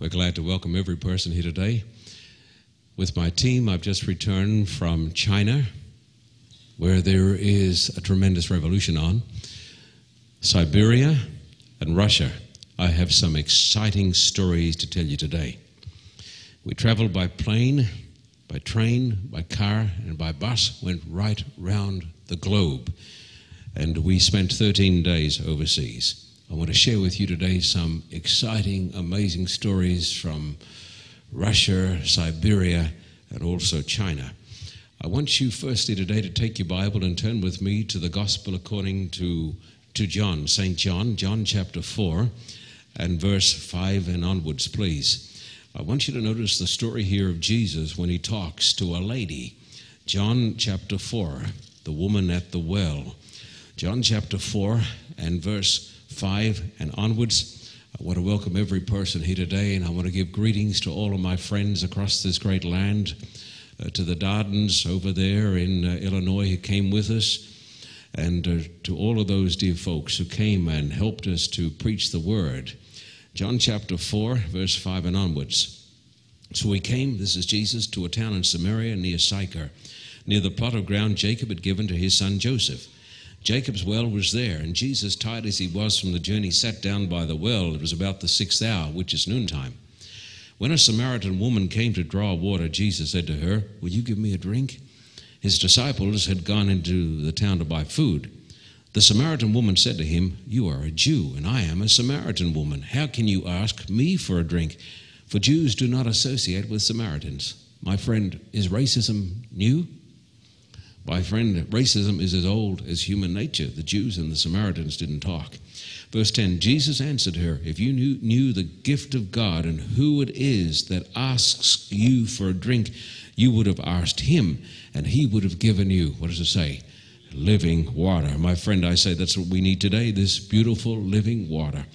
We're glad to welcome every person here today. With my team, I've just returned from China, where there is a tremendous revolution on, Siberia, and Russia. I have some exciting stories to tell you today. We traveled by plane, by train, by car, and by bus, went right round the globe, and we spent 13 days overseas. I want to share with you today some exciting, amazing stories from Russia, Siberia, and also China. I want you firstly today to take your Bible and turn with me to the Gospel according to, to John, St. John, John chapter 4, and verse 5 and onwards, please. I want you to notice the story here of Jesus when he talks to a lady. John chapter 4, the woman at the well. John chapter 4 and verse 5 and onwards. I want to welcome every person here today, and I want to give greetings to all of my friends across this great land, uh, to the Dardens over there in uh, Illinois who came with us, and uh, to all of those dear folks who came and helped us to preach the word. John chapter 4, verse 5 and onwards. So we came, this is Jesus, to a town in Samaria near Sychar, near the plot of ground Jacob had given to his son Joseph. Jacob's well was there, and Jesus, tired as he was from the journey, sat down by the well. It was about the sixth hour, which is noontime. When a Samaritan woman came to draw water, Jesus said to her, Will you give me a drink? His disciples had gone into the town to buy food. The Samaritan woman said to him, You are a Jew, and I am a Samaritan woman. How can you ask me for a drink? For Jews do not associate with Samaritans. My friend, is racism new? My friend, racism is as old as human nature. The Jews and the Samaritans didn't talk. Verse 10 Jesus answered her, If you knew, knew, the gift of God and who it is that asks you for a drink, you would have asked him, and he would have given you, what does it say? Living water. My friend, I say that's what we need today this beautiful living water.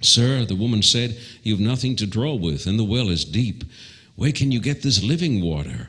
Sir, the woman said, You have nothing to draw with, and the well is deep. Where can you get this living water?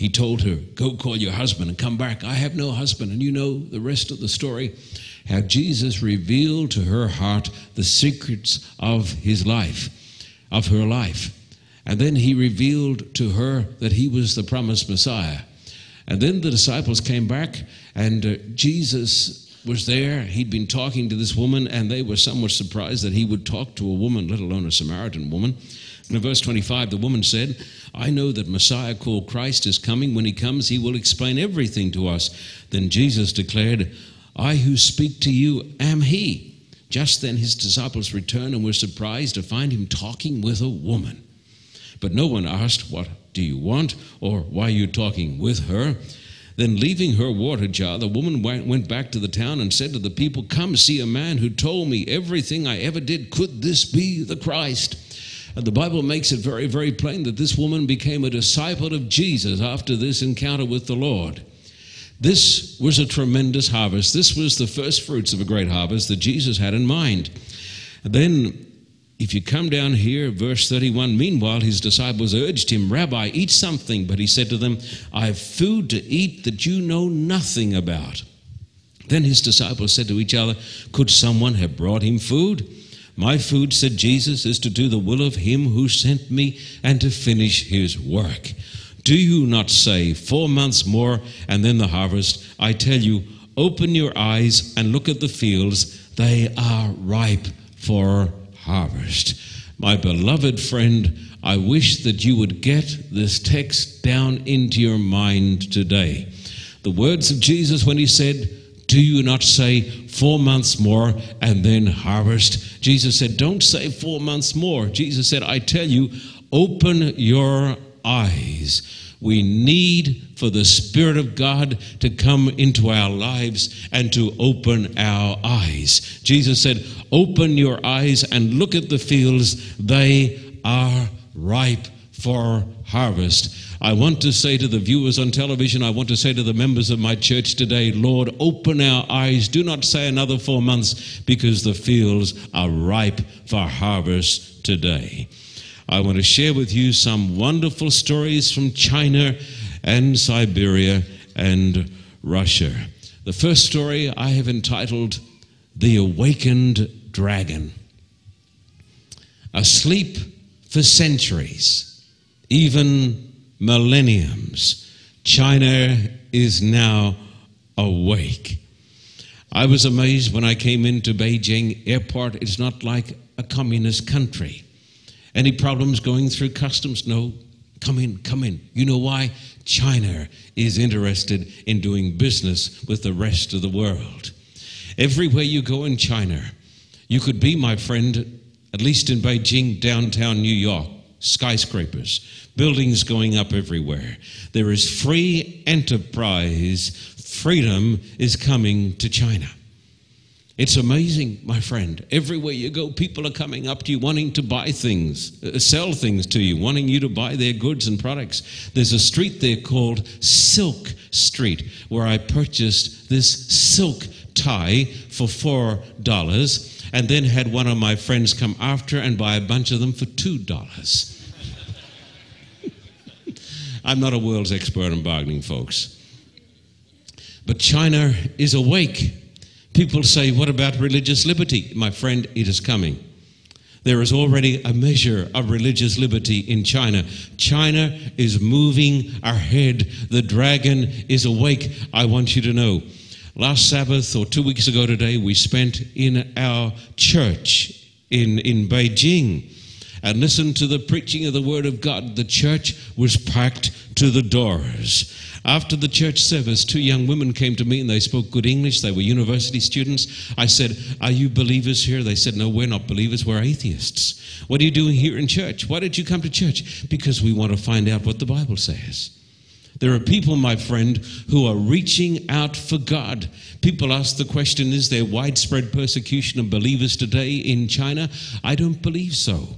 He told her, Go call your husband and come back. I have no husband. And you know the rest of the story how Jesus revealed to her heart the secrets of his life, of her life. And then he revealed to her that he was the promised Messiah. And then the disciples came back, and uh, Jesus was there. He'd been talking to this woman, and they were somewhat surprised that he would talk to a woman, let alone a Samaritan woman. In verse 25, the woman said, I know that Messiah called Christ is coming. When he comes, he will explain everything to us. Then Jesus declared, I who speak to you am he. Just then his disciples returned and were surprised to find him talking with a woman. But no one asked, What do you want? or Why are you talking with her? Then, leaving her water jar, the woman went back to the town and said to the people, Come see a man who told me everything I ever did. Could this be the Christ? And the Bible makes it very, very plain that this woman became a disciple of Jesus after this encounter with the Lord. This was a tremendous harvest. This was the first fruits of a great harvest that Jesus had in mind. And then, if you come down here, verse 31, meanwhile his disciples urged him, Rabbi, eat something. But he said to them, I have food to eat that you know nothing about. Then his disciples said to each other, Could someone have brought him food? My food, said Jesus, is to do the will of him who sent me and to finish his work. Do you not say, Four months more and then the harvest? I tell you, open your eyes and look at the fields. They are ripe for harvest. My beloved friend, I wish that you would get this text down into your mind today. The words of Jesus when he said, do you not say four months more and then harvest? Jesus said, Don't say four months more. Jesus said, I tell you, open your eyes. We need for the Spirit of God to come into our lives and to open our eyes. Jesus said, Open your eyes and look at the fields, they are ripe for harvest. I want to say to the viewers on television, I want to say to the members of my church today, Lord, open our eyes. Do not say another four months because the fields are ripe for harvest today. I want to share with you some wonderful stories from China and Siberia and Russia. The first story I have entitled The Awakened Dragon. Asleep for centuries, even millenniums, China is now awake. I was amazed when I came into Beijing airport. It's not like a communist country. Any problems going through customs? No. Come in, come in. You know why? China is interested in doing business with the rest of the world. Everywhere you go in China, you could be, my friend, at least in Beijing, downtown New York, skyscrapers, buildings going up everywhere. There is free enterprise. Freedom is coming to China. It's amazing, my friend. Everywhere you go, people are coming up to you wanting to buy things, uh, sell things to you, wanting you to buy their goods and products. There's a street there called Silk Street where I purchased this silk tie for $4 and then had one of my friends come after and buy a bunch of them for $2. I'm not a world's expert on bargaining, folks. But China is awake People say, What about religious liberty? My friend, it is coming. There is already a measure of religious liberty in China. China is moving ahead. The dragon is awake. I want you to know. Last Sabbath or two weeks ago today, we spent in our church in, in Beijing and listened to the preaching of the Word of God. The church was packed to the doors. After the church service, two young women came to me and they spoke good English. They were university students. I said, Are you believers here? They said, No, we're not believers, we're atheists. What are you doing here in church? Why did you come to church? Because we want to find out what the Bible says. There are people, my friend, who are reaching out for God. People ask the question Is there widespread persecution of believers today in China? I don't believe so.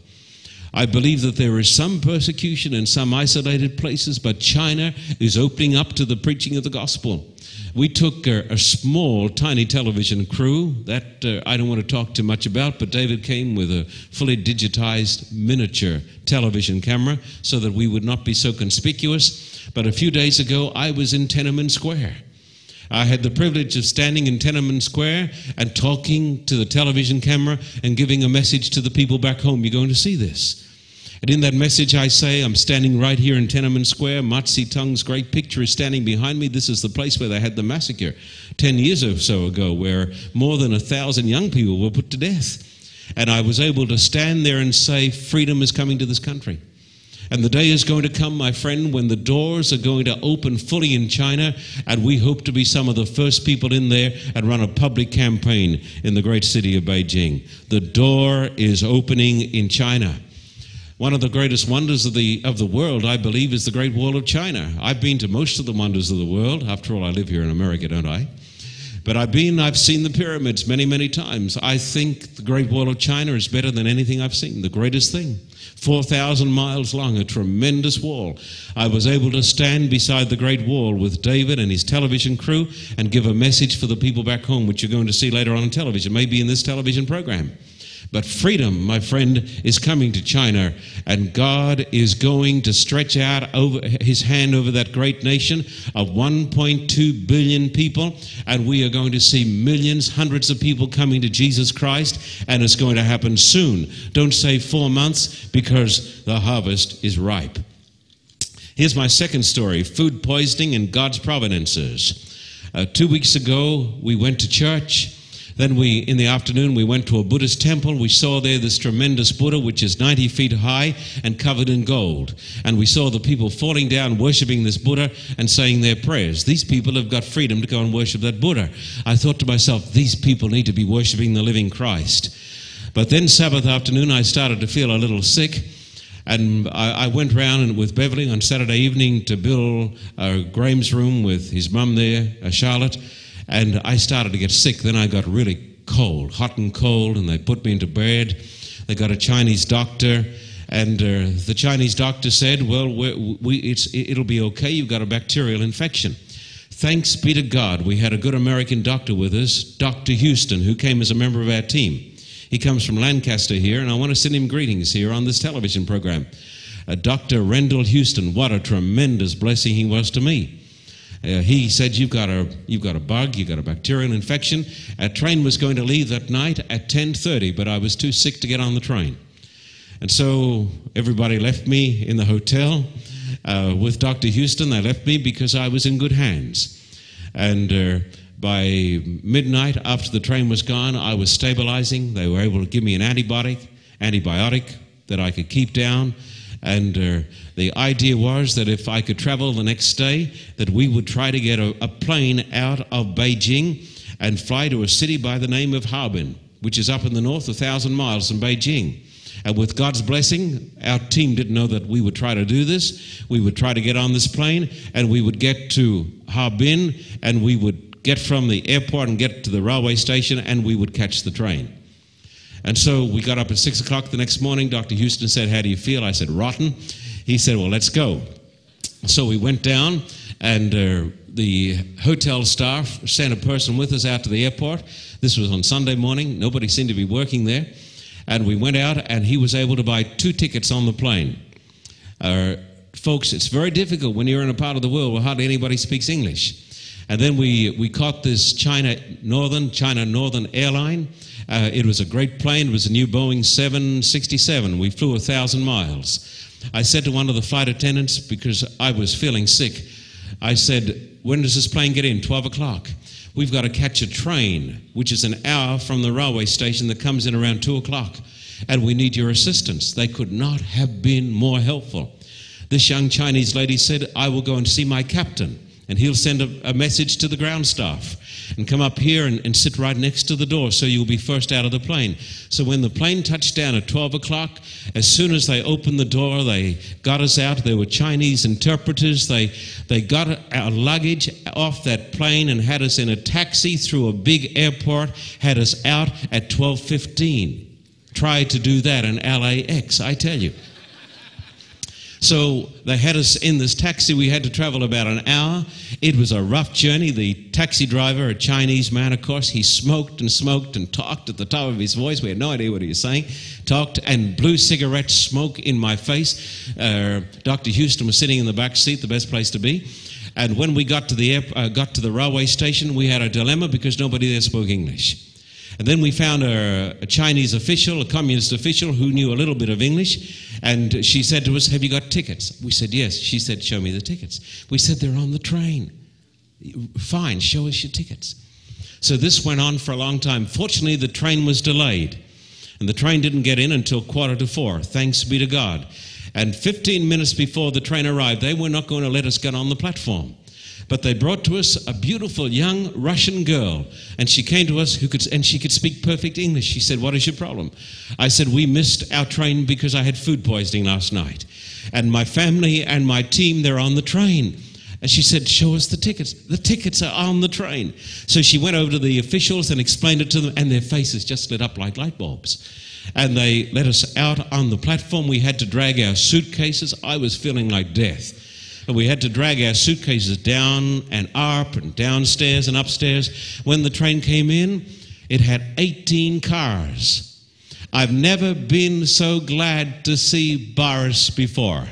I believe that there is some persecution in some isolated places, but China is opening up to the preaching of the gospel. We took a, a small, tiny television crew that uh, I don't want to talk too much about, but David came with a fully digitized miniature television camera so that we would not be so conspicuous. But a few days ago, I was in Tiananmen Square. I had the privilege of standing in Tiananmen Square and talking to the television camera and giving a message to the people back home. You're going to see this. And in that message, I say, I'm standing right here in Tiananmen Square. Mao Zedong's great picture is standing behind me. This is the place where they had the massacre 10 years or so ago, where more than a thousand young people were put to death. And I was able to stand there and say, Freedom is coming to this country. And the day is going to come, my friend, when the doors are going to open fully in China, and we hope to be some of the first people in there and run a public campaign in the great city of Beijing. The door is opening in China. One of the greatest wonders of the, of the world, I believe, is the Great Wall of China. I've been to most of the wonders of the world. After all, I live here in America, don't I? But I've been, I've seen the pyramids many, many times. I think the Great Wall of China is better than anything I've seen, the greatest thing. 4,000 miles long, a tremendous wall. I was able to stand beside the Great Wall with David and his television crew and give a message for the people back home, which you're going to see later on in television, maybe in this television program. But freedom, my friend, is coming to China, and God is going to stretch out over his hand over that great nation of 1.2 billion people, and we are going to see millions, hundreds of people coming to Jesus Christ, and it's going to happen soon. Don't say four months because the harvest is ripe. Here's my second story food poisoning and God's providences. Uh, two weeks ago, we went to church then we, in the afternoon, we went to a Buddhist temple. We saw there this tremendous Buddha, which is 90 feet high and covered in gold. And we saw the people falling down, worshiping this Buddha and saying their prayers. These people have got freedom to go and worship that Buddha. I thought to myself, these people need to be worshiping the living Christ. But then Sabbath afternoon, I started to feel a little sick. And I, I went round with Beverly on Saturday evening to Bill uh, Graham's room with his mum there, uh, Charlotte and I started to get sick. Then I got really cold, hot and cold, and they put me into bed. They got a Chinese doctor, And uh, the Chinese doctor said, Well, we we, it'll be okay. You've got a bacterial infection. Thanks be to God, we had a good American doctor with us, Dr. Houston, who came as a member of our team. He comes from Lancaster here, and I want to send him greetings here on this television program. Uh, Dr. Rendell Houston, what a tremendous blessing he was to me. Uh, he said, "You've got a you've got a bug, you've got a bacterial infection." A train was going to leave that night at 10:30, but I was too sick to get on the train, and so everybody left me in the hotel uh, with Dr. Houston. They left me because I was in good hands, and. Uh, by midnight, after the train was gone, I was stabilizing. They were able to give me an antibiotic, antibiotic that I could keep down. And uh, the idea was that if I could travel the next day, that we would try to get a, a plane out of Beijing and fly to a city by the name of Harbin, which is up in the north, a thousand miles from Beijing. And with God's blessing, our team didn't know that we would try to do this. We would try to get on this plane and we would get to Harbin and we would get from the airport and get to the railway station and we would catch the train. And so we got up at six o'clock the next morning. Dr. Houston said, How do you feel? I said, Rotten. He said, Well, let's go. So we went down, and uh, the hotel staff sent a person with us out to the airport. This was on Sunday morning. Nobody seemed to be working there. And we went out, and he was able to buy two tickets on the plane. Uh, folks, it's very difficult when you're in a part of the world where hardly anybody speaks English. And then we, we caught this China Northern, China Northern Airline. Uh, it was a great plane. It was a new Boeing 767. We flew a thousand miles. I said to one of the flight attendants, because I was feeling sick, I said, When does this plane get in? 12 o'clock. We've got to catch a train, which is an hour from the railway station that comes in around 2 o'clock. And we need your assistance. They could not have been more helpful. This young Chinese lady said, I will go and see my captain and he'll send a, a, message to the ground staff and come up here and, and, sit right next to the door so you'll be first out of the plane. So when the plane touched down at 12 o'clock, as soon as they opened the door, they got us out. There were Chinese interpreters. They, they got our luggage off that plane and had us in a taxi through a big airport, had us out at 12.15. Tried to do that in LAX, I tell you. So they had us in this taxi. We had to travel about an hour. It was a rough journey. The taxi driver, a Chinese man, of course, he smoked and smoked and talked at the top of his voice. We had no idea what he was saying. Talked and blew cigarette smoke in my face. Uh, Dr. Houston was sitting in the back seat, the best place to be. And when we got to the air, uh, got to the railway station, we had a dilemma because nobody there spoke English. And then we found a, a, Chinese official, a communist official, who knew a little bit of English. And she said to us, Have you got tickets? We said, Yes. She said, Show me the tickets. We said, They're on the train. Fine, show us your tickets. So this went on for a long time. Fortunately, the train was delayed. And the train didn't get in until quarter to four. Thanks be to God. And 15 minutes before the train arrived, they were not going to let us get on the platform. But they brought to us a beautiful young Russian girl, and she came to us who could, and she could speak perfect English. She said, "What is your problem?" I said, "We missed our train because I had food poisoning last night, and my family and my team they're on the train." And she said, Show us the tickets. The tickets are on the train. So she went over to the officials and explained it to them, and their faces just lit up like light bulbs. And they let us out on the platform. We had to drag our suitcases. I was feeling like death. We had to drag our suitcases down and up and downstairs and upstairs. When the train came in, it had 18 cars. I've never been so glad to see Boris before.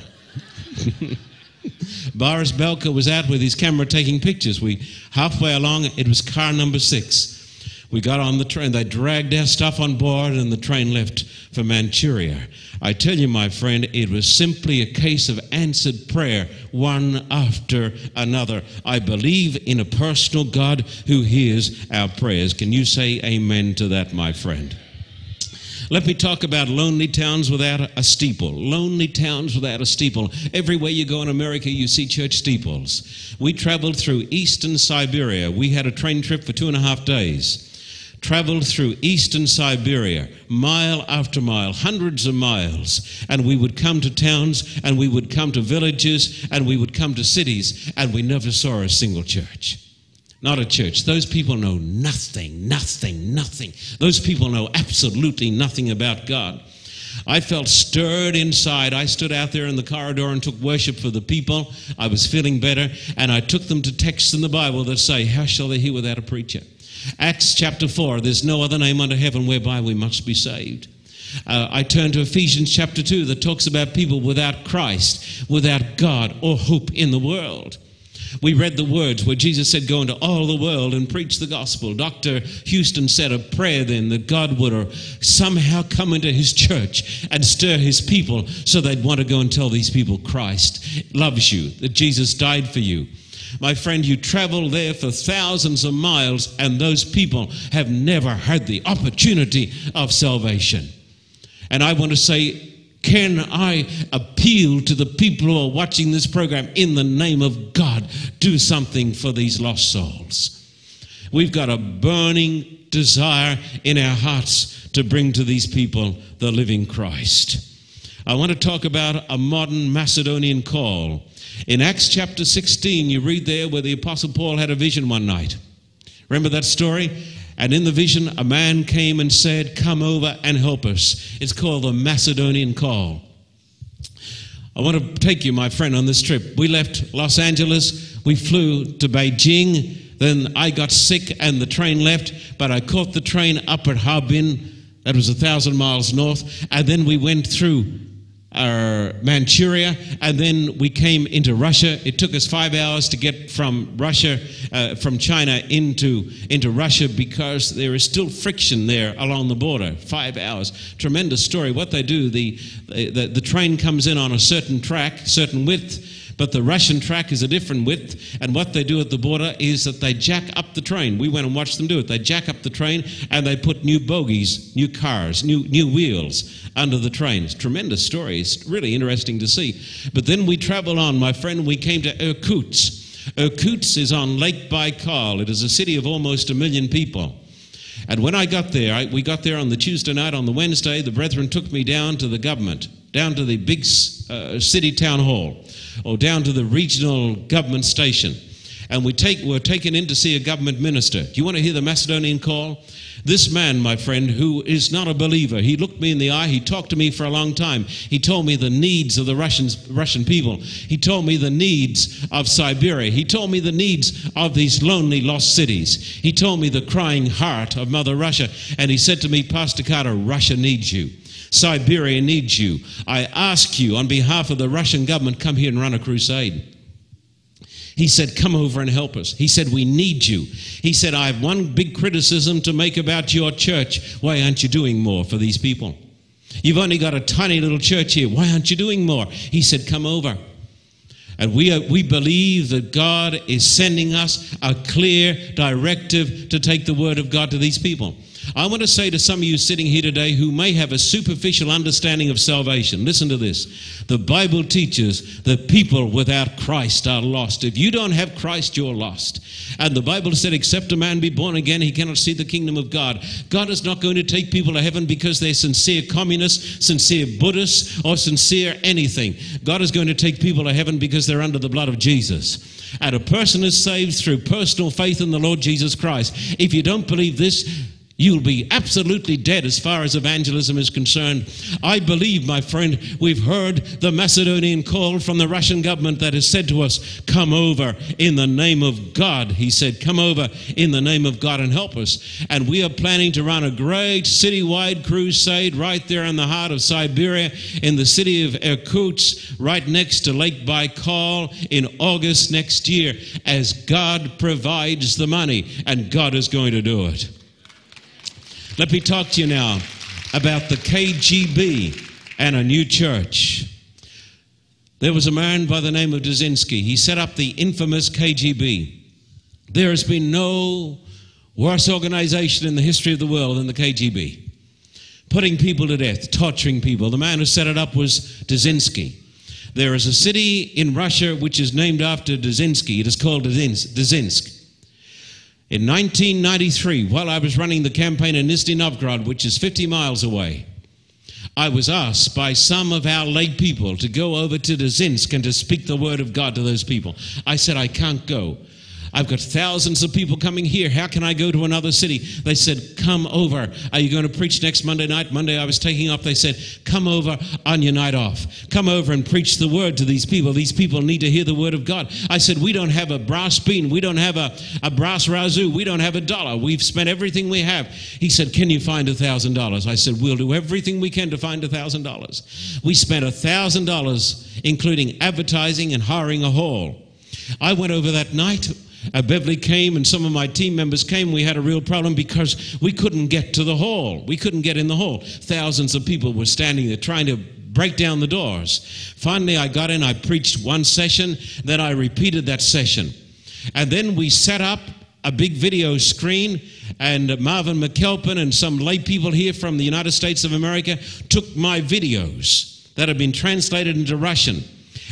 Boris Belka was out with his camera taking pictures. We halfway along, it was car number six. We got on the train. They dragged our stuff on board, and the train left for Manchuria. I tell you, my friend, it was simply a case of answered prayer, one after another. I believe in a personal God who hears our prayers. Can you say amen to that, my friend? Let me talk about lonely towns without a steeple. Lonely towns without a steeple. Everywhere you go in America, you see church steeples. We traveled through eastern Siberia. We had a train trip for two and a half days traveled through eastern Siberia, mile after mile, hundreds of miles, and we would come to towns and we would come to villages and we would come to cities, and we never saw a single church. Not a church. Those people know nothing, nothing, nothing. Those people know absolutely nothing about God. I felt stirred inside. I stood out there in the corridor and took worship for the people. I was feeling better, and I took them to texts in the Bible that say, How shall they hear without a preacher? Acts chapter 4 There's no other name under heaven whereby we must be saved. Uh, I turn to Ephesians chapter 2 that talks about people without Christ, without God, or hope in the world. We read the words where Jesus said, Go into all the world and preach the gospel. Dr. Houston said a prayer then that God would somehow come into his church and stir his people so they'd want to go and tell these people Christ loves you, that Jesus died for you. My friend, you travel there for thousands of miles, and those people have never had the opportunity of salvation. And I want to say, can I appeal to the people who are watching this program in the name of God? Do something for these lost souls. We've got a burning desire in our hearts to bring to these people the living Christ. I want to talk about a modern Macedonian call. In Acts chapter 16, you read there where the Apostle Paul had a vision one night. Remember that story? And in the vision, a man came and said, Come over and help us. It's called the Macedonian Call. I want to take you, my friend, on this trip. We left Los Angeles, we flew to Beijing, then I got sick and the train left, but I caught the train up at Harbin, that was a thousand miles north, and then we went through uh, Manchuria, and then we came into Russia. It took us five hours to get from Russia, uh, from China into into Russia because there is still friction there along the border. Five hours, tremendous story. What they do, the the, the train comes in on a certain track, certain width but the Russian track is a different width, and what they do at the border is that they jack up the train. We went and watched them do it. They jack up the train and they put new bogies, new cars, new, new wheels under the train. It's tremendous story. It's really interesting to see. But then we travel on, my friend. We came to Irkutsk. Irkutsk is on Lake Baikal. It is a city of almost a million people. And when I got there, I, we got there on the Tuesday night. On the Wednesday, the brethren took me down to the government, down to the big uh, city town hall or down to the regional government station. And we take, we're taken in to see a government minister. Do you want to hear the Macedonian call? This man, my friend, who is not a believer, he looked me in the eye. He talked to me for a long time. He told me the needs of the Russians, Russian people. He told me the needs of Siberia. He told me the needs of these lonely, lost cities. He told me the crying heart of Mother Russia. And he said to me, Pastor Carter, Russia needs you. Siberia needs you. I ask you, on behalf of the Russian government, come here and run a crusade. He said, Come over and help us. He said, We need you. He said, I have one big criticism to make about your church. Why aren't you doing more for these people? You've only got a tiny little church here. Why aren't you doing more? He said, Come over. And we, are, we believe that God is sending us a clear directive to take the word of God to these people. I want to say to some of you sitting here today who may have a superficial understanding of salvation listen to this. The Bible teaches that people without Christ are lost. If you don't have Christ, you're lost. And the Bible said, except a man be born again, he cannot see the kingdom of God. God is not going to take people to heaven because they're sincere communists, sincere Buddhists, or sincere anything. God is going to take people to heaven because they're under the blood of Jesus. And a person is saved through personal faith in the Lord Jesus Christ. If you don't believe this, You'll be absolutely dead as far as evangelism is concerned. I believe, my friend, we've heard the Macedonian call from the Russian government that has said to us, Come over in the name of God. He said, Come over in the name of God and help us. And we are planning to run a great citywide crusade right there in the heart of Siberia, in the city of Irkutsk, right next to Lake Baikal in August next year, as God provides the money, and God is going to do it. Let me talk to you now about the KGB and a new church. There was a man by the name of Dzerzhinsky. He set up the infamous KGB. There has been no worse organization in the history of the world than the KGB. Putting people to death, torturing people. The man who set it up was Dzerzhinsky. There is a city in Russia which is named after Dzerzhinsky. It is called Dzerzhinsk. In 1993, while I was running the campaign in Nizhny Novgorod, which is 50 miles away, I was asked by some of our lay people to go over to Dzerzhinsk and to speak the word of God to those people. I said, I can't go. I've got thousands of people coming here. How can I go to another city? They said, Come over. Are you going to preach next Monday night? Monday I was taking off. They said, Come over on your night off. Come over and preach the word to these people. These people need to hear the word of God. I said, We don't have a brass bean. We don't have a, a brass razoo. We don't have a dollar. We've spent everything we have. He said, Can you find a thousand dollars? I said, We'll do everything we can to find a thousand dollars. We spent a thousand dollars, including advertising and hiring a hall. I went over that night. Beverly came and some of my team members came. We had a real problem because we couldn't get to the hall. We couldn't get in the hall. Thousands of people were standing there trying to break down the doors. Finally, I got in, I preached one session, then I repeated that session. And then we set up a big video screen, and Marvin McKelpin and some lay people here from the United States of America took my videos that had been translated into Russian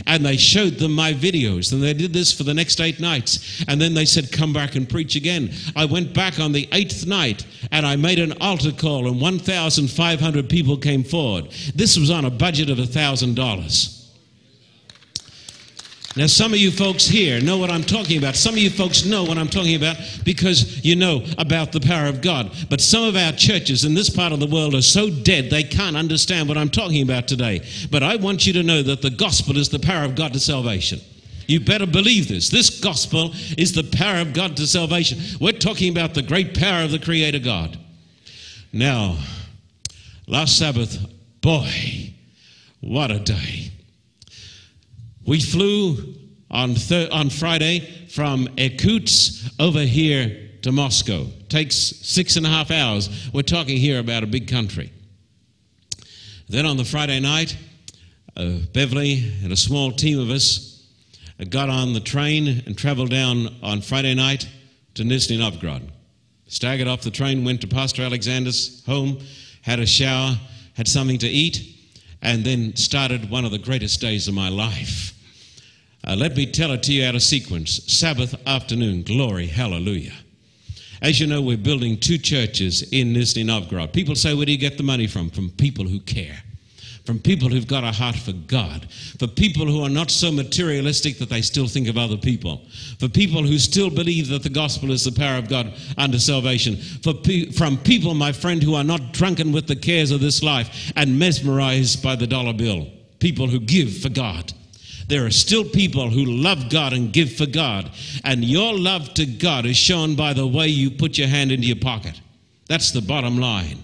and they showed them my videos. And they did this for the next eight nights. And then they said, Come back and preach again. I went back on the eighth night and I made an altar call, and 1,500 people came forward. This was on a budget of $1,000. Now, some of you folks here know what I'm talking about. Some of you folks know what I'm talking about because you know about the power of God. But some of our churches in this part of the world are so dead they can't understand what I'm talking about today. But I want you to know that the gospel is the power of God to salvation. You better believe this. This gospel is the power of God to salvation. We're talking about the great power of the Creator God. Now, last Sabbath, boy, what a day. We flew on, th- on Friday from Irkutsk over here to Moscow. Takes six and a half hours. We're talking here about a big country. Then on the Friday night, uh, Beverly and a small team of us got on the train and traveled down on Friday night to Nizhny Novgorod. Staggered off the train, went to Pastor Alexander's home, had a shower, had something to eat, and then started one of the greatest days of my life. Uh, let me tell it to you out of sequence Sabbath afternoon, glory, hallelujah. As you know, we're building two churches in Nizhny Novgorod. People say, Where do you get the money from? From people who care, from people who've got a heart for God, for people who are not so materialistic that they still think of other people, for people who still believe that the gospel is the power of God unto salvation, for pe- from people, my friend, who are not drunken with the cares of this life and mesmerized by the dollar bill, people who give for God. There are still people who love God and give for God. And your love to God is shown by the way you put your hand into your pocket. That's the bottom line.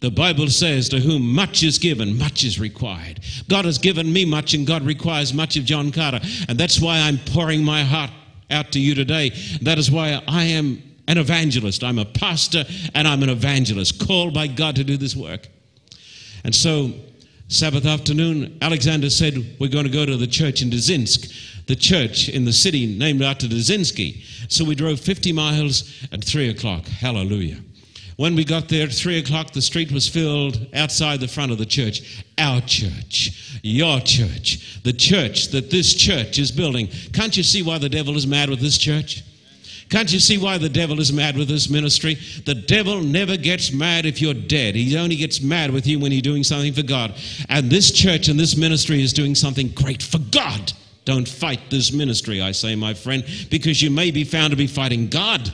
The Bible says, To whom much is given, much is required. God has given me much, and God requires much of John Carter. And that's why I'm pouring my heart out to you today. That is why I am an evangelist. I'm a pastor and I'm an evangelist, called by God to do this work. And so Sabbath afternoon, Alexander said, We're going to go to the church in Dzinsk, the church in the city named after Dzynsky. So we drove 50 miles at 3 o'clock. Hallelujah. When we got there at 3 o'clock, the street was filled outside the front of the church. Our church, your church, the church that this church is building. Can't you see why the devil is mad with this church? Can't you see why the devil is mad with this ministry? The devil never gets mad if you're dead. He only gets mad with you when you're doing something for God. And this church and this ministry is doing something great for God. Don't fight this ministry, I say, my friend, because you may be found to be fighting God.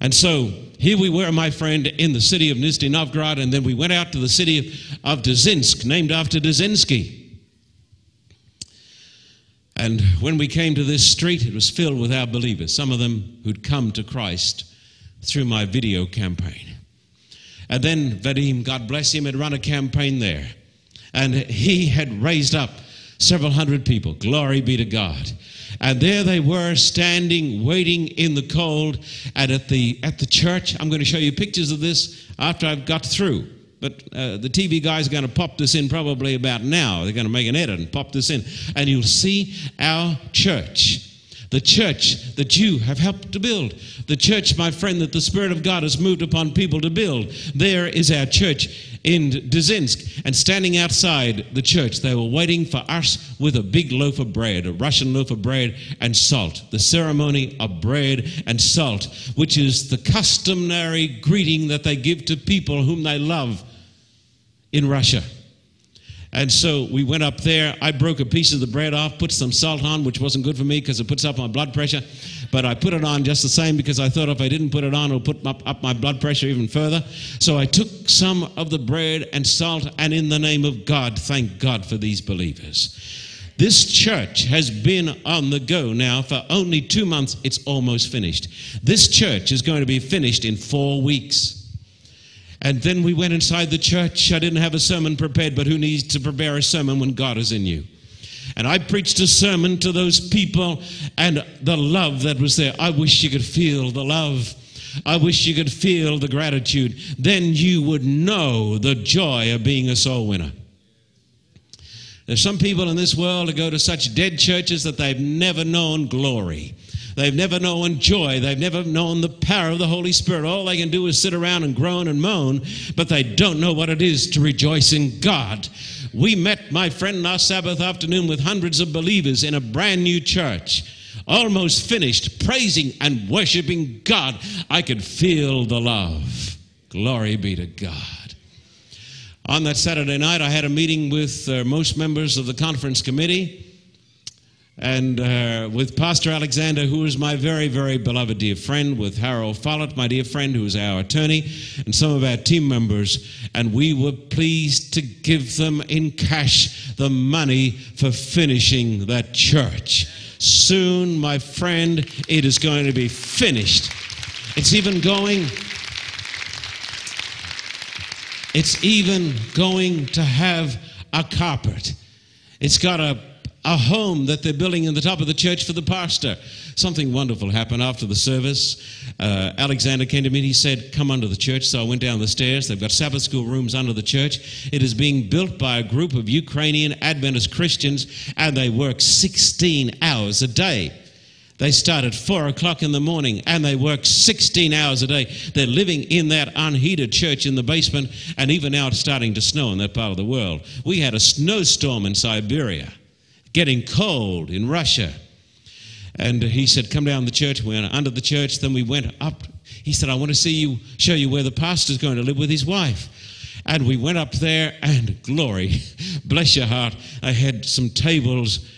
And so here we were, my friend, in the city of Nizhny Novgorod, and then we went out to the city of, of Dzinsk, named after Dzynsky. And when we came to this street, it was filled with our believers, some of them who'd come to Christ through my video campaign. And then Vadim, God bless him, had run a campaign there. And he had raised up several hundred people. Glory be to God. And there they were standing, waiting in the cold. And at the, at the church, I'm going to show you pictures of this after I've got through. But uh, the TV guys going to pop this in probably about now. They're going to make an edit and pop this in. And you'll see our church. The church that you have helped to build. The church, my friend, that the Spirit of God has moved upon people to build. There is our church in Dzinsk. And standing outside the church, they were waiting for us with a big loaf of bread, a Russian loaf of bread and salt. The ceremony of bread and salt, which is the customary greeting that they give to people whom they love in Russia. And so we went up there. I broke a piece of the bread off, put some salt on, which wasn't good for me because it puts up my blood pressure. But I put it on just the same because I thought if I didn't put it on, it would put up, up my blood pressure even further. So I took some of the bread and salt, and in the name of God, thank God for these believers. This church has been on the go now for only two months. It's almost finished. This church is going to be finished in four weeks. And then we went inside the church. I didn't have a sermon prepared, but who needs to prepare a sermon when God is in you? And I preached a sermon to those people and the love that was there. I wish you could feel the love. I wish you could feel the gratitude. Then you would know the joy of being a soul winner. There's some people in this world who go to such dead churches that they've never known glory. They've never known joy. They've never known the power of the Holy Spirit. All they can do is sit around and groan and moan, but they don't know what it is to rejoice in God. We met, my friend, last Sabbath afternoon with hundreds of believers in a brand new church, almost finished, praising and worshiping God. I could feel the love. Glory be to God. On that Saturday night, I had a meeting with uh, most members of the conference committee and uh, with Pastor Alexander, who is my very, very beloved dear friend, with Harold Follett, my dear friend, who is our attorney, and some of our team members. And we were pleased to give them in cash the money for finishing that church. Soon, my friend, it is going to be finished. It's even going. It's even going to have a carpet. It's got a a home that they're building in the top of the church for the pastor. Something wonderful happened after the service. Uh, Alexander came to me and he said, Come under the church. So I went down the stairs. They've got Sabbath school rooms under the church. It is being built by a group of Ukrainian Adventist Christians, and they work 16 hours a day. They start at 4 o'clock in the morning and they work 16 hours a day. They're living in that unheated church in the basement, and even now it's starting to snow in that part of the world. We had a snowstorm in Siberia getting cold in Russia. And he said, Come down the church. We went under the church. Then we went up. He said, I want to see you, show you where the pastor's going to live with his wife. And we went up there, and glory, bless your heart, I had some tables,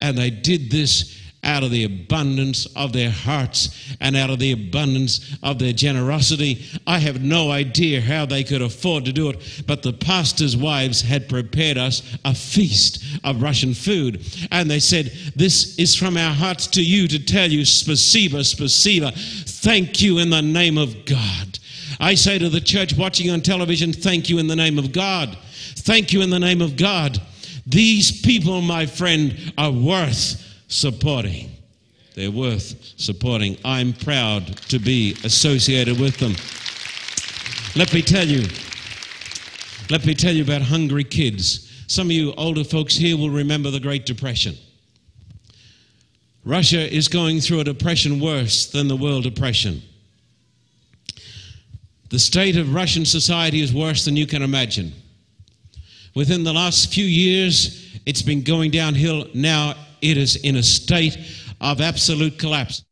and they did this out of the abundance of their hearts and out of the abundance of their generosity. I have no idea how they could afford to do it, but the pastors' wives had prepared us a feast of Russian food. And they said, This is from our hearts to you to tell you, spasiba, spasiba, thank you in the name of God. I say to the church watching on television, thank you in the name of God. Thank you in the name of God. These people, my friend, are worth supporting. They're worth supporting. I'm proud to be associated with them. Let me tell you, let me tell you about hungry kids. Some of you older folks here will remember the Great Depression. Russia is going through a depression worse than the world depression. The state of Russian society is worse than you can imagine. Within the last few years, it's been going downhill. Now it is in a state of absolute collapse.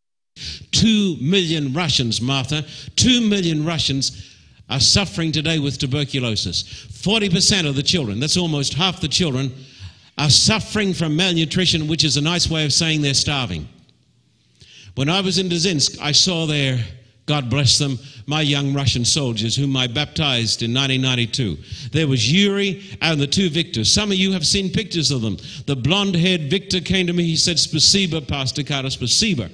Two million Russians, Martha, two million Russians are suffering today with tuberculosis. 40% of the children, that's almost half the children, are suffering from malnutrition, which is a nice way of saying they're starving. When I was in Dzerzhinsk, I saw there God bless them, my young Russian soldiers whom I baptized in 1992. There was Yuri and the two Victors. Some of you have seen pictures of them. The blonde haired Victor came to me. He said, Spasiba, Pastor Carter, Spasiba.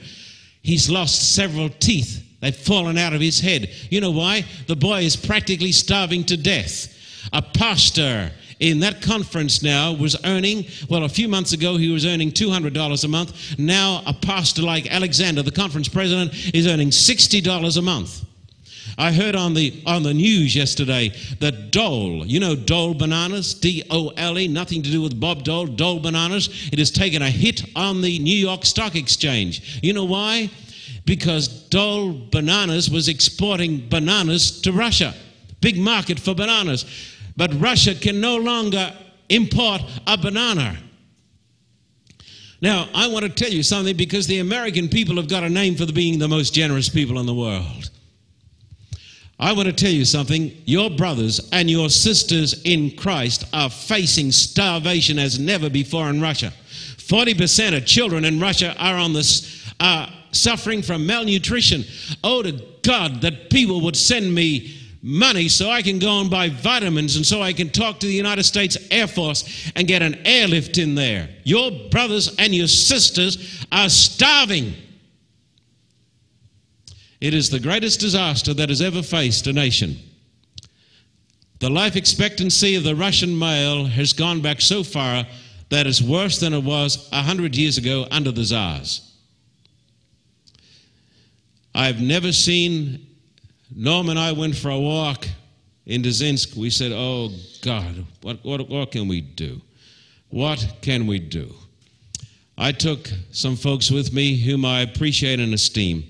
He's lost several teeth. They've fallen out of his head. You know why? The boy is practically starving to death. A pastor in that conference now was earning, well, a few months ago he was earning $200 a month. Now a pastor like Alexander, the conference president, is earning $60 a month. I heard on the on the news yesterday that Dole, you know Dole bananas, D O L E, nothing to do with Bob Dole, Dole bananas, it has taken a hit on the New York Stock Exchange. You know why? Because Dole bananas was exporting bananas to Russia. Big market for bananas. But Russia can no longer import a banana. Now, I want to tell you something because the American people have got a name for being the most generous people in the world. I want to tell you something. Your brothers and your sisters in Christ are facing starvation as never before in Russia. 40% of children in Russia are on this, are suffering from malnutrition. Oh, to God that people would send me money so I can go and buy vitamins and so I can talk to the United States Air Force and get an airlift in there. Your brothers and your sisters are starving. It is the greatest disaster that has ever faced a nation. The life expectancy of the Russian male has gone back so far that it's worse than it was a hundred years ago under the Tsars. I've never seen, Norm and I went for a walk in Dzerzhinsk. We said, Oh God, what, what, what can we do? What can we do? I took some folks with me whom I appreciate and esteem.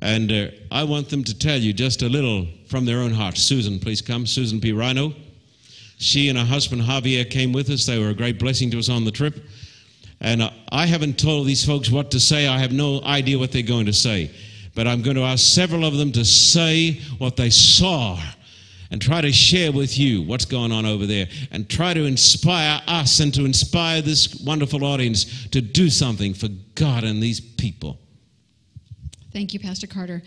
And uh, I want them to tell you just a little from their own heart. Susan, please come. Susan P. Rhino. She and her husband Javier came with us. They were a great blessing to us on the trip. And uh, I haven't told these folks what to say. I have no idea what they're going to say. But I'm going to ask several of them to say what they saw and try to share with you what's going on over there and try to inspire us and to inspire this wonderful audience to do something for God and these people. Thank you, Pastor Carter.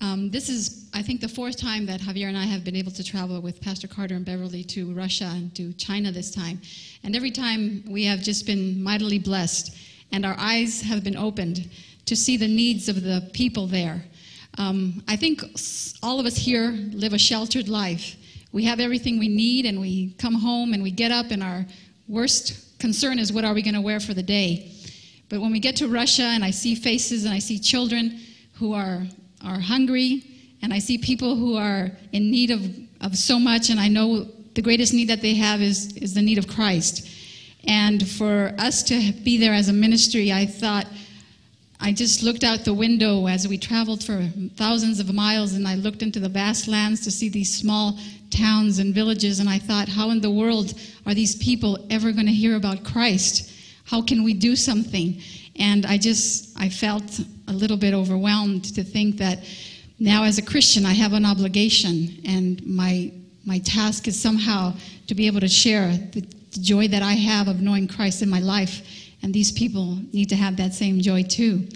Um, this is, I think, the fourth time that Javier and I have been able to travel with Pastor Carter and Beverly to Russia and to China this time. And every time we have just been mightily blessed, and our eyes have been opened to see the needs of the people there. Um, I think all of us here live a sheltered life. We have everything we need, and we come home and we get up, and our worst concern is what are we going to wear for the day. But when we get to Russia and I see faces and I see children, who are, are hungry, and I see people who are in need of, of so much, and I know the greatest need that they have is, is the need of Christ. And for us to be there as a ministry, I thought, I just looked out the window as we traveled for thousands of miles, and I looked into the vast lands to see these small towns and villages, and I thought, how in the world are these people ever going to hear about Christ? How can we do something? And I just, I felt a little bit overwhelmed to think that now as a Christian, I have an obligation, and my, my task is somehow to be able to share the, joy that I have of knowing Christ in my life. And these people need to have that same joy too.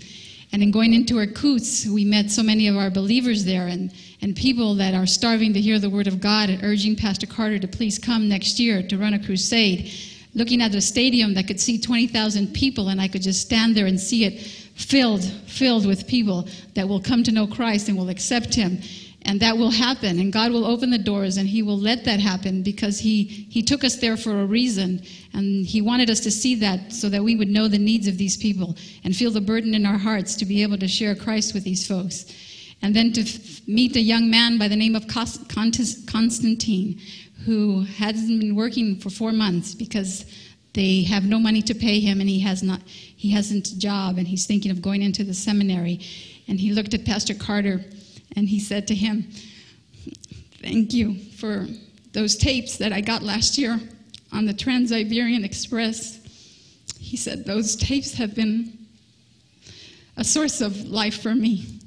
And in going into Irkutsk, we met so many of our believers there and, and people that are starving to hear the word of God and urging Pastor Carter to please come next year to run a crusade looking at a stadium that could see 20,000 people, and I could just stand there and see it filled, filled with people that will come to know Christ and will accept Him. And that will happen, and God will open the doors, and He will let that happen because He, he took us there for a reason, and He wanted us to see that so that we would know the needs of these people and feel the burden in our hearts to be able to share Christ with these folks. And then to f- meet a young man by the name of Constantine, who hasn't been working for four months because they have no money to pay him and he has not he hasn't a job and he's thinking of going into the seminary and he looked at pastor carter and he said to him thank you for those tapes that i got last year on the trans-siberian express. He said those tapes have been a source of life for me.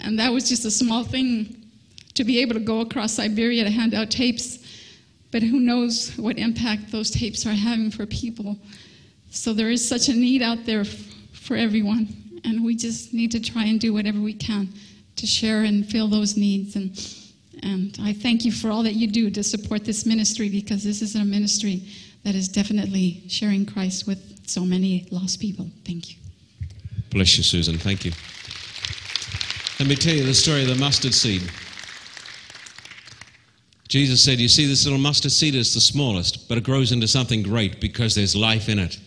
And that was just a small thing to be able to go across Siberia to hand out tapes, but who knows what impact those tapes are having for people. So there is such a need out there for everyone, and we just need to try and do whatever we can to share and fill those needs. And, and I thank you for all that you do to support this ministry because this is a ministry that is definitely sharing Christ with so many lost people. Thank you. Bless you, Susan. Thank you. Let me tell you the story of the mustard seed. Jesus said, You see, this little mustard seed is the smallest, but it grows into something great because there's life in it.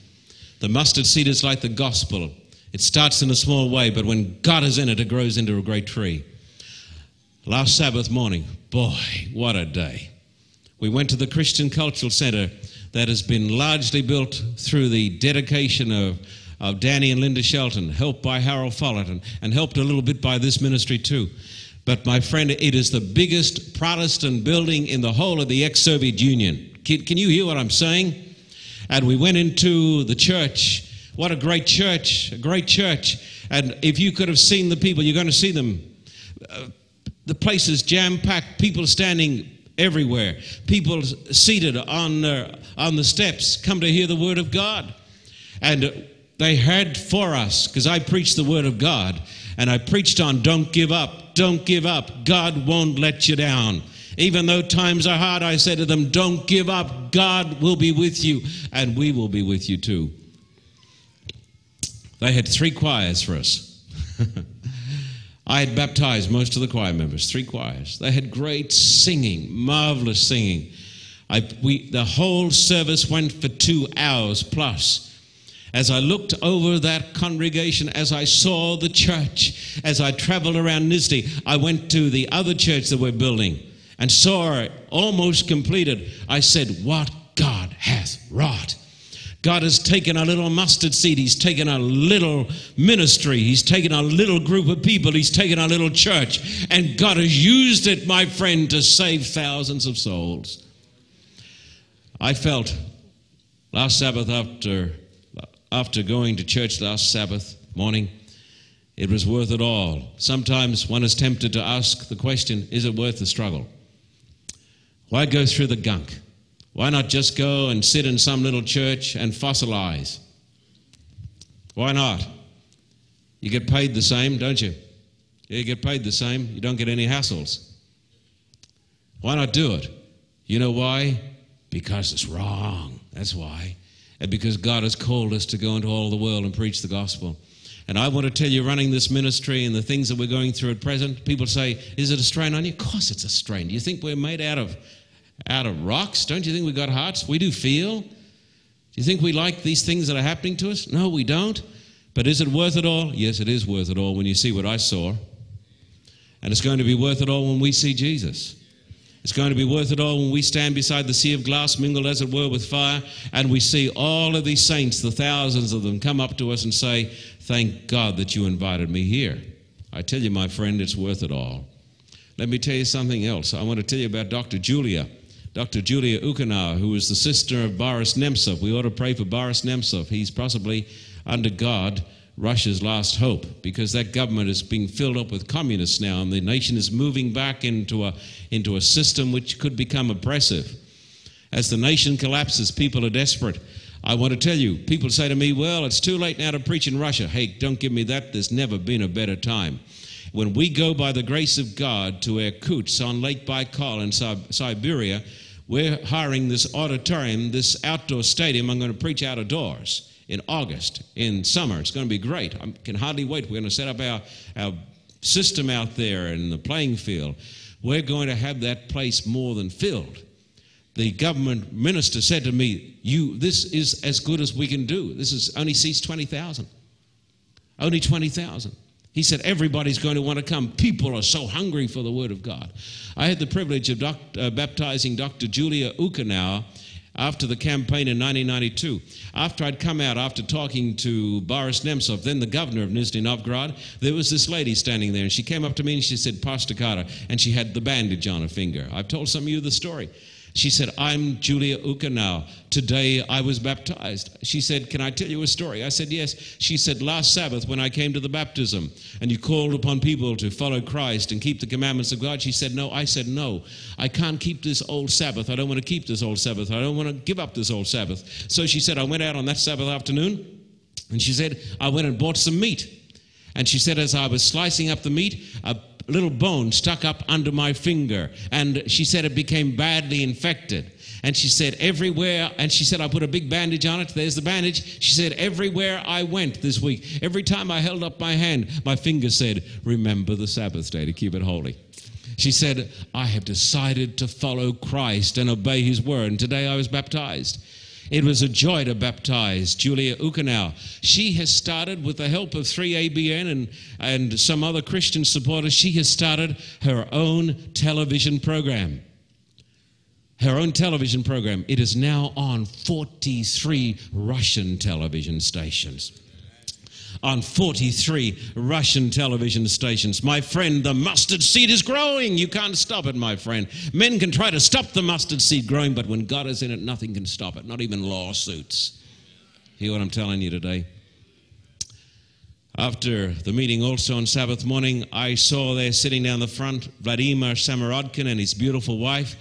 The mustard seed is like the gospel. It starts in a small way, but when God is in it, it grows into a great tree. Last Sabbath morning, boy, what a day. We went to the Christian Cultural Center that has been largely built through the dedication of, of Danny and Linda Shelton, helped by Harold Follett, and, and helped a little bit by this ministry too. But my friend, it is the biggest Protestant building in the whole of the ex Soviet Union. Can, can, you hear what I'm saying? And we went into the church. What a great church, a great church. And if you could have seen the people, you're going to see them. Uh, the place is jam packed, people standing everywhere, people seated on, uh, on the steps come to hear the word of God. And they heard for us, because I preached the word of God, and I preached on don't give up, don't give up, God won't let you down. Even though times are hard, I said to them, Don't give up. God will be with you, and we will be with you too. They had three choirs for us. I had baptized most of the choir members, three choirs. They had great singing, marvelous singing. I, we, the whole service went for two hours plus. As I looked over that congregation, as I saw the church, as I traveled around Nizhny, I went to the other church that we're building and saw it almost completed, I said, What God hath wrought. God has taken a little mustard seed. He's taken a little ministry. He's taken a little group of people. He's taken a little church. And God has used it, my friend, to save thousands of souls. I felt last Sabbath after, after going to church last Sabbath morning, it was worth it all. Sometimes one is tempted to ask the question is it worth the struggle? Why go through the gunk? Why not just go and sit in some little church and fossilize? Why not? You get paid the same, don't you? You get paid the same, you don't get any hassles. Why not do it? You know why? Because it's wrong. That's why. And because God has called us to go into all the world and preach the gospel. And I want to tell you, running this ministry and the things that we're going through at present, people say, Is it a strain on you? Of course it's a strain. Do you think we're made out of out of rocks? Don't you think we've got hearts? We do feel. Do you think we like these things that are happening to us? No, we don't. But is it worth it all? Yes, it is worth it all when you see what I saw. And it's going to be worth it all when we see Jesus. It's going to be worth it all when we stand beside the sea of glass, mingled as it were with fire, and we see all of these saints, the thousands of them, come up to us and say, Thank God that you invited me here. I tell you, my friend, it's worth it all. Let me tell you something else. I want to tell you about Dr. Julia. Dr. Julia Ukanow, who is the sister of Boris Nemtsov. We ought to pray for Boris Nemtsov. He's possibly, under God, Russia's last hope because that government is being filled up with communists now, and the nation is moving back into a, into a system which could become oppressive. As the nation collapses, people are desperate. I want to tell you, people say to me, Well, it's too late now to preach in Russia. Hey, don't give me that. There's never been a better time. When we go by the grace of God to Irkutsk on Lake Baikal in Siberia, we're hiring this auditorium, this outdoor stadium. I'm going to preach out of doors in August, in summer. It's going to be great. I can hardly wait. We're going to set up our, our system out there in the playing field. We're going to have that place more than filled. The government minister said to me, "You, this is as good as we can do. This is only seats twenty thousand. Only twenty thousand. He said, Everybody's going to want to come. People are so hungry for the Word of God. I had the privilege of uh, baptizing Dr. Julia Ukanow after the campaign in 1992. After I'd come out, after talking to Boris Nemtsov, then the governor of Nizhny Novgorod, there was this lady standing there, and she came up to me and she said, Pastor Carter, and she had the bandage on her finger. I've told some of you the story. She said, I'm Julia Ukanow. Today I was baptized. She said, Can I tell you a story? I said, Yes. She said, Last Sabbath when I came to the baptism and you called upon people to follow Christ and keep the commandments of God, she said, No. I said, No. I can't keep this old Sabbath. I don't want to keep this old Sabbath. I don't want to give up this old Sabbath. So she said, I went out on that Sabbath afternoon and she said, I went and bought some meat. And she said, as I was slicing up the meat, a little bone stuck up under my finger. And she said it became badly infected. And she said, everywhere, and she said, I put a big bandage on it. There's the bandage. She said, everywhere I went this week, every time I held up my hand, my finger said, Remember the Sabbath day to keep it holy. She said, I have decided to follow Christ and obey his word. And today I was baptized. It was a joy to baptize Julia Ukanow. She has started, with the help of 3ABN and, and some other Christian supporters, she has started her own television program. Her own television program. It is now on 43 Russian television stations on 43 Russian television stations. My friend, the mustard seed is growing. You can't stop it, my friend. Men can try to stop the mustard seed growing, but when God is in it, nothing can stop it, not even lawsuits. Hear what I'm telling you today? After the meeting, also on Sabbath morning, I saw there sitting down the front Vladimir Samorodkin and his beautiful wife.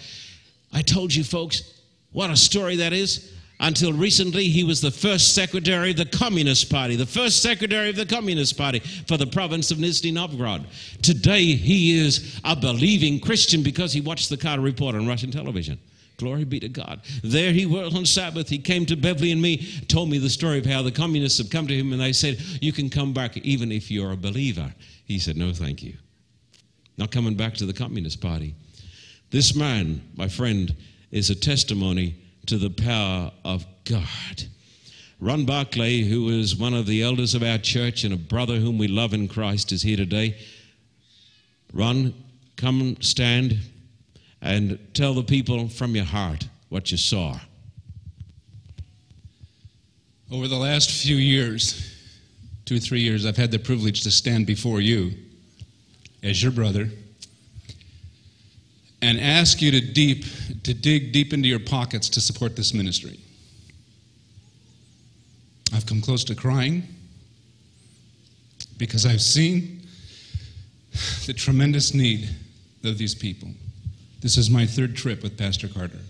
I told you folks what a story that is. Until recently, he was the first secretary of the Communist Party, the first secretary of the Communist Party for the province of Nizhny Novgorod. Today, he is a believing Christian because he watched the Carter Report on Russian television. Glory be to God. There he was on Sabbath. He came to Beverly and me, told me the story of how the communists have come to him and they said, You can come back even if you're a believer. He said, No, thank you. Not coming back to the Communist Party. This man, my friend, is a testimony to the power of God. Ron Barclay, who is one of the elders of our church and a brother whom we love in Christ, is here today. Ron, come stand and tell the people from your heart what you saw. Over the last few years, two or three years, I've had the privilege to stand before you as your brother and ask you to deep to dig deep into your pockets to support this ministry. I've come close to crying because I've seen the tremendous need of these people. This is my third trip with Pastor Carter,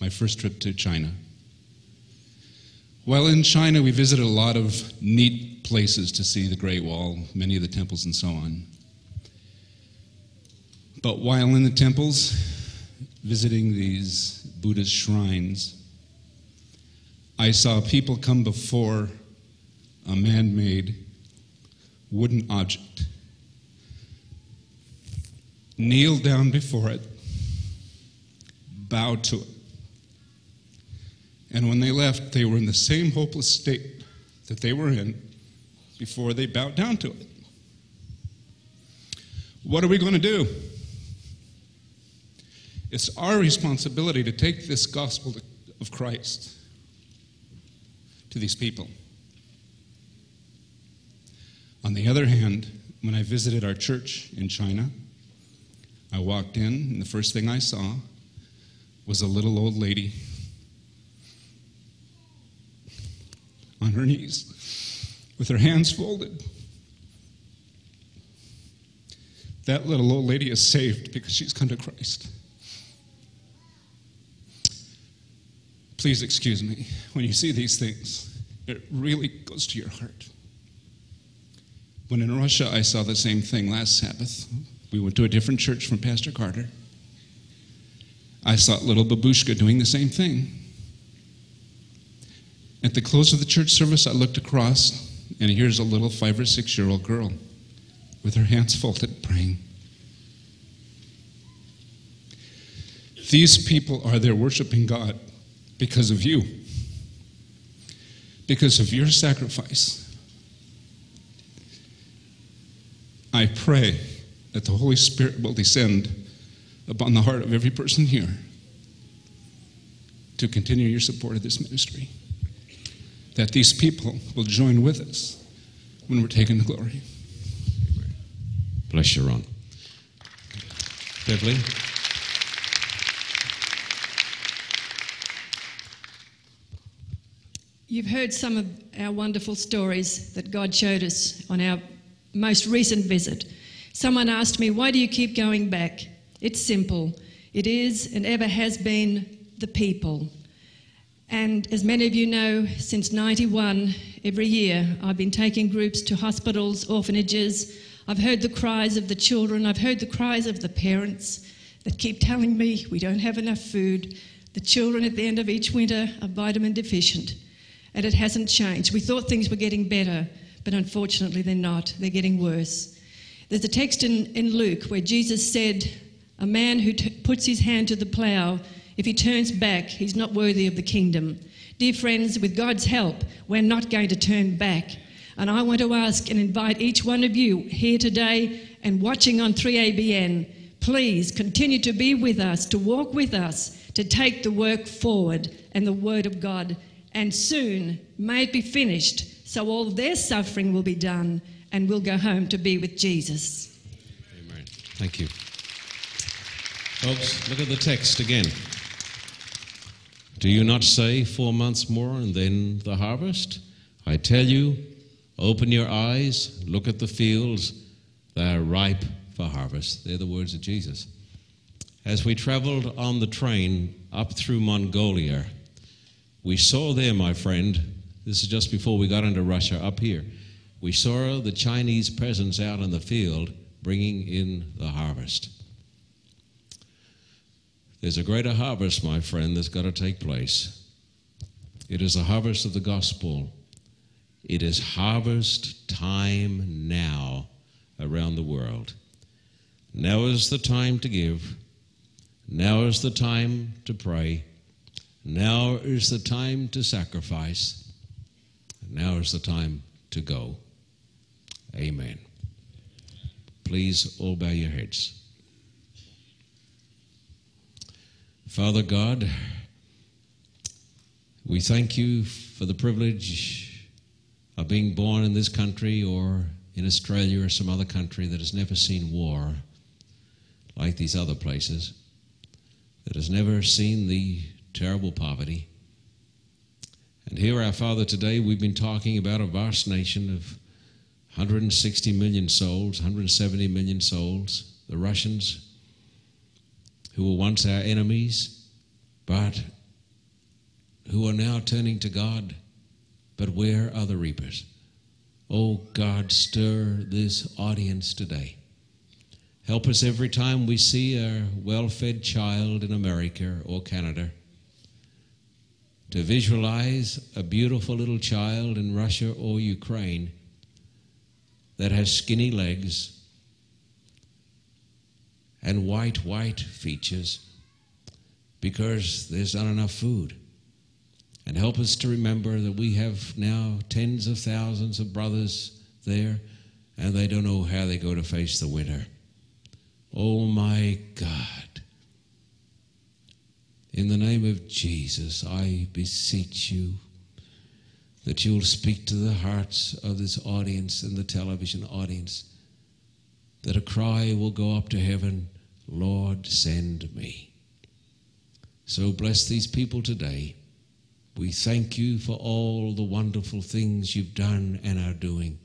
my first trip to China. While in China, we visited a lot of neat places to see the Great Wall, many of the temples, and so on. But while in the temples, visiting these Buddhist shrines, I saw people come before a man made wooden object, kneel down before it, bow to it. And when they left, they were in the same hopeless state that they were in before they bowed down to it. What are we going to do? It's our responsibility to take this gospel of Christ to these people. On the other hand, when I visited our church in China, I walked in, and the first thing I saw was a little old lady on her knees with her hands folded. That little old lady is saved because she's come to Christ. Please excuse me. When you see these things, it really goes to your heart. When in Russia, I saw the same thing last Sabbath. We went to a different church from Pastor Carter. I saw little babushka doing the same thing. At the close of the church service, I looked across, and here's a little five or six year old girl with her hands folded praying. These people are there worshiping God because of you, because of your sacrifice. I pray that the Holy Spirit will descend upon the heart of every person here to continue your support of this ministry. That these people will join with us when we're taken to glory. Bless you, Ron. Beverly? You've heard some of our wonderful stories that God showed us on our most recent visit. Someone asked me, Why do you keep going back? It's simple. It is and ever has been the people. And as many of you know, since 91, every year I've been taking groups to hospitals, orphanages. I've heard the cries of the children, I've heard the cries of the parents that keep telling me we don't have enough food. The children at the end of each winter are vitamin deficient and it hasn't changed. We thought things were getting better, but unfortunately they're not. They're getting worse. There's a text in, in Luke where Jesus said, A man who t- puts his hand to the plough, if he turns back, he's not worthy of the kingdom. Dear friends, with God's help, we're not going to turn back. And I want to ask and invite each one of you here today and watching on 3ABN, please continue to be with us, to walk with us, to take the work forward and the Word of God and soon may it be finished, so all their suffering will be done, and we'll go home to be with Jesus. Amen. Thank you. Folks, look at the text again. Do you not say four months more and then the harvest? I tell you, Open your eyes, look at the fields, they are ripe for harvest. They're the words of Jesus. As we traveled on the train up through Mongolia, we saw there, my friend, this is just before we got into Russia, up here, we saw the Chinese peasants out in the field bringing in the harvest. There's a greater harvest, my friend, that's got to take place. It is the harvest of the gospel. It is harvest time now around the world. Now is the time to give. Now is the time to pray. Now is the time to sacrifice. Now is the time to go. Amen. Please all bow your heads. Father God, we thank you for the privilege of being born in this country or in Australia or some other country that has never seen war like these other places, that has never seen the terrible poverty. And here, our Father, today we've been talking about a vast nation of 160 million souls, 170 million souls, the Russians, who were once our enemies, but who are now turning to God. But where are the reapers? Oh God, stir this audience today. Help us every time we see a well fed child in America or Canada to visualize a beautiful little child in Russia or Ukraine that has skinny legs and white, white features because there's not enough food. And help us to remember that we have now tens of thousands of brothers there and they don't know how they go to face the winter. Oh my God. In the name of Jesus, I beseech you that you'll speak to the hearts of this audience and the television audience, that a cry will go up to heaven, Lord, send me. So bless these people today. We thank you for all the wonderful things you've done and are doing.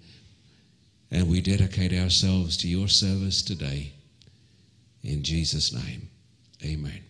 And we dedicate ourselves to your service today. In Jesus' name, amen.